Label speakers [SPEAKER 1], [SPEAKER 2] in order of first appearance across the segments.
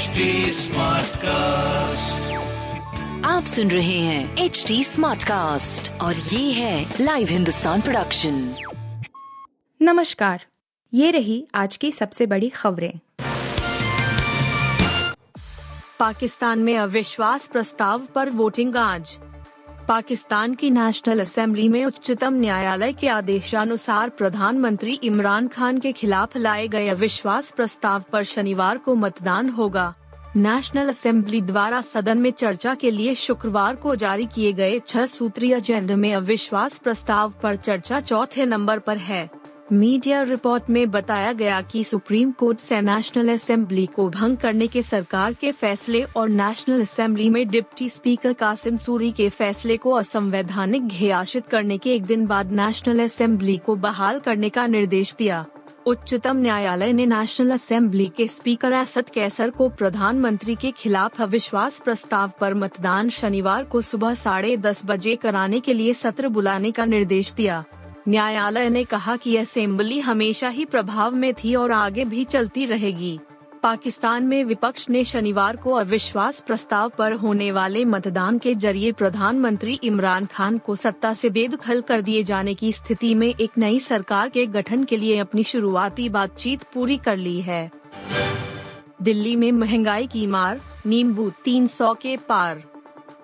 [SPEAKER 1] HD cast
[SPEAKER 2] आप सुन रहे हैं एच डी स्मार्ट कास्ट और ये है लाइव हिंदुस्तान प्रोडक्शन
[SPEAKER 3] नमस्कार ये रही आज की सबसे बड़ी खबरें।
[SPEAKER 4] पाकिस्तान में अविश्वास प्रस्ताव पर वोटिंग आज। पाकिस्तान की नेशनल असेंबली में उच्चतम न्यायालय के आदेशानुसार प्रधानमंत्री इमरान खान के खिलाफ लाए गए अविश्वास प्रस्ताव पर शनिवार को मतदान होगा। नेशनल असेंबली द्वारा सदन में चर्चा के लिए शुक्रवार को जारी किए गए छह सूत्रीय एजेंडे में अविश्वास प्रस्ताव पर चर्चा चौथे नंबर पर है। मीडिया रिपोर्ट में बताया गया कि सुप्रीम कोर्ट से नेशनल असेंबली को भंग करने के सरकार के फैसले और नेशनल असेंबली में डिप्टी स्पीकर कासिम सूरी के फैसले को असंवैधानिक घोषित करने के एक दिन बाद नेशनल असेंबली को बहाल करने का निर्देश दिया। उच्चतम न्यायालय ने नेशनल असेंबली के स्पीकर असद कैसर को प्रधानमंत्री के खिलाफ अविश्वास प्रस्ताव पर मतदान शनिवार को सुबह साढ़े दस बजे कराने के लिए सत्र बुलाने का निर्देश दिया। न्यायालय ने कहा कि असेंबली हमेशा ही प्रभाव में थी और आगे भी चलती रहेगी। पाकिस्तान में विपक्ष ने शनिवार को अविश्वास प्रस्ताव पर होने वाले मतदान के ज़रिए प्रधानमंत्री इमरान खान को सत्ता से बेदखल कर दिए जाने की स्थिति में एक नई सरकार के गठन के लिए अपनी शुरुआती बातचीत पूरी कर ली है। दिल्ली में महँगाई की मार, नींबू 300 के पार।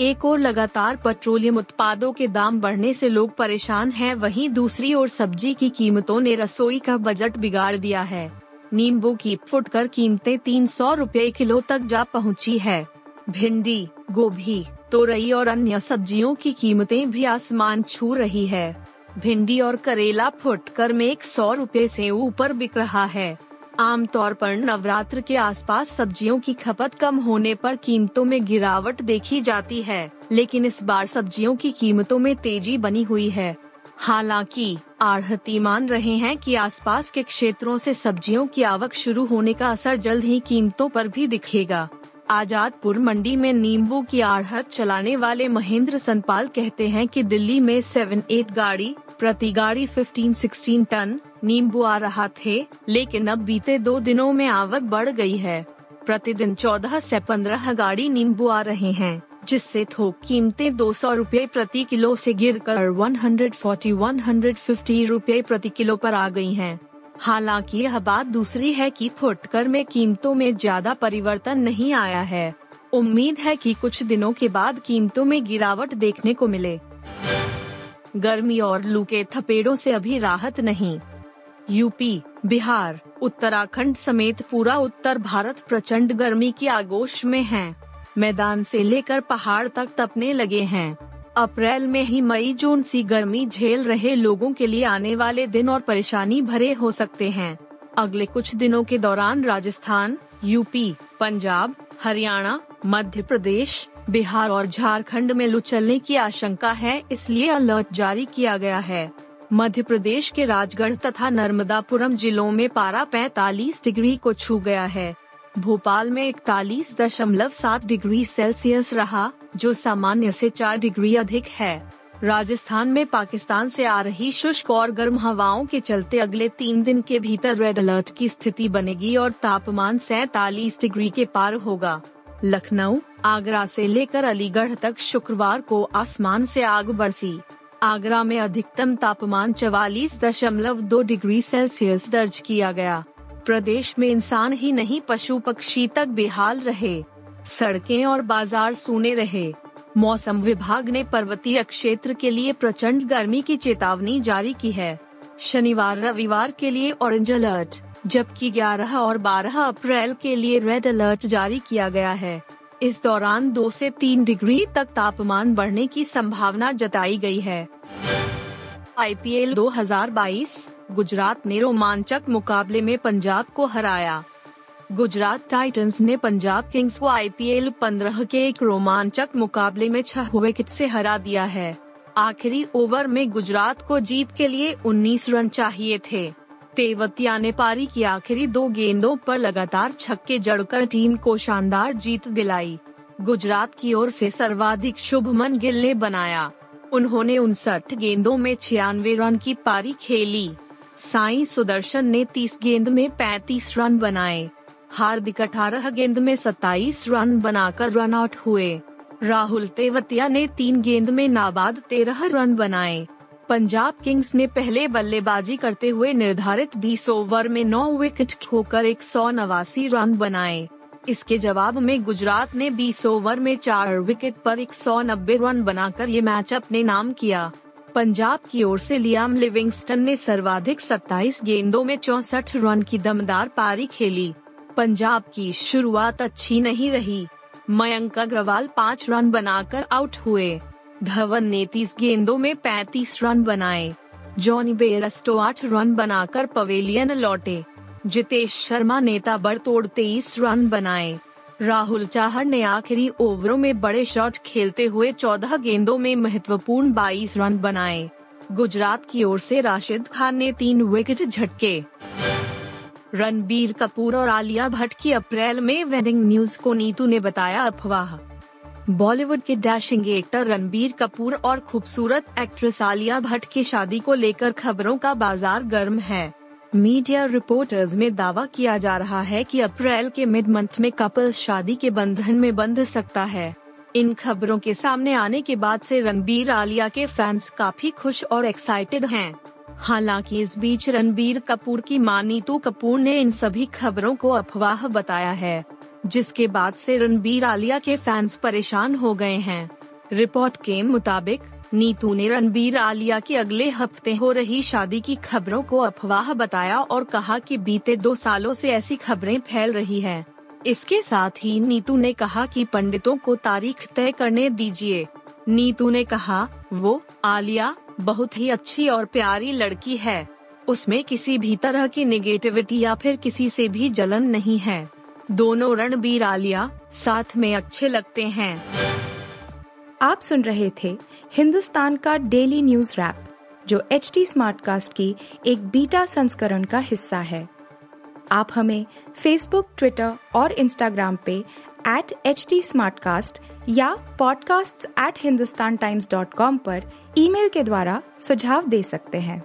[SPEAKER 4] एक और लगातार पेट्रोलियम उत्पादों के दाम बढ़ने से लोग परेशान हैं, वहीं दूसरी ओर सब्ज़ी की कीमतों ने रसोई का बजट बिगाड़ दिया है। नींबू की फुटकर कीमतें तीन सौ रूपए किलो तक जा पहुँची है। भिंडी, गोभी, तोरई और अन्य सब्जियों की कीमतें भी आसमान छू रही है। भिंडी और करेला फुटकर में एक सौ रूपए से ऊपर बिक रहा है। आमतौर पर नवरात्र के आसपास सब्जियों की खपत कम होने पर कीमतों में गिरावट देखी जाती है, लेकिन इस बार सब्जियों की कीमतों में तेज़ी बनी हुई है। हालाँकि, आढ़ती मान रहे हैं कि आसपास के क्षेत्रों से सब्जियों की आवक शुरू होने का असर जल्द ही कीमतों पर भी दिखेगा। आजादपुर मंडी में नींबू की आढ़त चलाने वाले महेंद्र संतपाल कहते हैं कि दिल्ली में सेवन एट गाड़ी, प्रति गाड़ी 15-16 टन नींबू आ रहा थे, लेकिन अब बीते दो दिनों में आवक बढ़ गई है। प्रतिदिन 14 से 15 गाड़ी नींबू आ रहे हैं, जिससे थोक कीमतें दो सौ रूपए प्रति किलो से गिरकर 140-150 रूपए प्रति किलो पर आ गई हैं। हालाँकि यह बात दूसरी है कि फुटकर में कीमतों में ज़्यादा परिवर्तन नहीं आया है। उम्मीद है कि कुछ दिनों के बाद कीमतों में गिरावट देखने को मिले। गर्मी और लू के थपेड़ों से अभी राहत नहीं। यूपी, बिहार, उत्तराखंड समेत पूरा उत्तर भारत प्रचंड गर्मी की आगोश में है। मैदान से लेकर पहाड़ तक तपने लगे हैं। अप्रैल में ही मई, जून सी गर्मी झेल रहे लोगों के लिए आने वाले दिन और परेशानी भरे हो सकते हैं। अगले कुछ दिनों के दौरान राजस्थान, यूपी, पंजाब, हरियाणा, मध्य प्रदेश, बिहार और झारखंड में लू चलने की आशंका है, इसलिए अलर्ट जारी किया गया है। मध्य प्रदेश के राजगढ़ तथा नर्मदापुरम जिलों में पारा 45 डिग्री को छू गया है। भोपाल में इकतालीस दशमलव सात डिग्री सेल्सियस रहा, जो सामान्य से चार डिग्री अधिक है। राजस्थान में पाकिस्तान से आ रही शुष्क और गर्म हवाओं के चलते अगले तीन दिन के भीतर रेड अलर्ट की स्थिति बनेगी और तापमान सैतालीस डिग्री के पार होगा। लखनऊ, आगरा से लेकर अलीगढ़ तक शुक्रवार को आसमान से आग बरसी। आगरा में अधिकतम तापमान चवालीस दशमलव दो डिग्री सेल्सियस दर्ज किया गया। प्रदेश में इंसान ही नहीं, पशु पक्षी तक बेहाल रहे। सड़कें और बाज़ार सूने रहे। मौसम विभाग ने पर्वतीय क्षेत्र के लिए प्रचंड गर्मी की चेतावनी जारी की है। शनिवार रविवार के लिए ऑरेंज अलर्ट, जबकि 11 और 12 अप्रैल के लिए रेड अलर्ट जारी किया गया है। इस दौरान दो से तीन डिग्री तक तापमान बढ़ने की संभावना जताई गई है। आईपीएल 2022 गुजरात ने रोमांचक मुकाबले में पंजाब को हराया। गुजरात टाइटंस ने पंजाब किंग्स को आईपीएल 15 के एक रोमांचक मुकाबले में छह विकेट से हरा दिया है। आखिरी ओवर में गुजरात को जीत के लिए 19 रन चाहिए थे। तेवतिया ने पारी की आखिरी दो गेंदों पर लगातार छक्के जड़कर टीम को शानदार जीत दिलाई। गुजरात की ओर से सर्वाधिक शुभमन गिल ने बनाया। उन्होंने उनसठ गेंदों में छियानवे रन की पारी खेली। साई सुदर्शन ने 30 गेंद में 35 रन बनाए। हार्दिक अठारह गेंद में 27 रन बनाकर रन आउट हुए। राहुल तेवतिया ने तीन गेंद में नाबाद तेरह रन बनाए। पंजाब किंग्स ने पहले बल्लेबाजी करते हुए निर्धारित 20 ओवर में 9 विकेट खोकर एक सौ नवासी रन बनाए। इसके जवाब में गुजरात ने 20 ओवर में चार विकेट पर एक सौ नब्बे रन बनाकर ये मैच अपने नाम किया। पंजाब की ओर से लियाम लिविंगस्टन ने सर्वाधिक 27 गेंदों में चौसठ रन की दमदार पारी खेली। पंजाब की शुरुआत अच्छी नहीं रही। मयंक अग्रवाल पाँच रन बनाकर आउट हुए। धवन ने तीस गेंदों में 35 रन बनाए। जॉनी बेरस्टो आठ रन बनाकर पवेलियन लौटे। जितेश शर्मा नेता बड़तोड़ तेईस रन बनाए। राहुल चाहर ने आखिरी ओवरों में बड़े शॉट खेलते हुए 14 गेंदों में महत्वपूर्ण 22 रन बनाए। गुजरात की ओर से राशिद खान ने तीन विकेट झटके। रणबीर कपूर और आलिया भट्ट की अप्रैल में वेडिंग न्यूज़ को नीतू ने बताया अफवाह। बॉलीवुड के डैशिंग एक्टर रणबीर कपूर और खूबसूरत एक्ट्रेस आलिया भट्ट की शादी को लेकर खबरों का बाज़ार गर्म है। मीडिया रिपोर्टर्स में दावा किया जा रहा है कि अप्रैल के मिड मंथ में कपल शादी के बंधन में बंध सकता है। इन खबरों के सामने आने के बाद से रणबीर आलिया के फैंस काफ़ी खुश और एक्साइटेड हैं। हालाँकि इस बीच रणबीर कपूर की माँ नीतू कपूर ने इन सभी खबरों को अफवाह बताया है। जिसके बाद से रणबीर आलिया के फैंस परेशान हो गए हैं। रिपोर्ट के मुताबिक, नीतू ने रणबीर आलिया की अगले हफ़्ते हो रही शादी की खबरों को अफवाह बताया और कहा कि बीते दो सालों से ऐसी खबरें फैल रही हैं। इसके साथ ही नीतू ने कहा कि पंडितों को तारीख तय करने दीजिए। नीतू ने कहा, वो, आलिया, बहुत ही अच्छी और प्यारी लड़की है। उसमें किसी भी तरह की निगेटिविटी या फिर किसी से भी जलन नहीं है। दोनों रणबीर आलिया साथ में अच्छे लगते हैं।
[SPEAKER 3] आप सुन रहे थे हिंदुस्तान का डेली न्यूज़ रैप, जो एच टी स्मार्ट कास्ट की एक बीटा संस्करण का हिस्सा है। आप हमें फेसबुक ट्विटर और इंस्टाग्राम पे एट एच टी या podcasts@hindustantimes.com पर ईमेल के द्वारा सुझाव दे सकते हैं।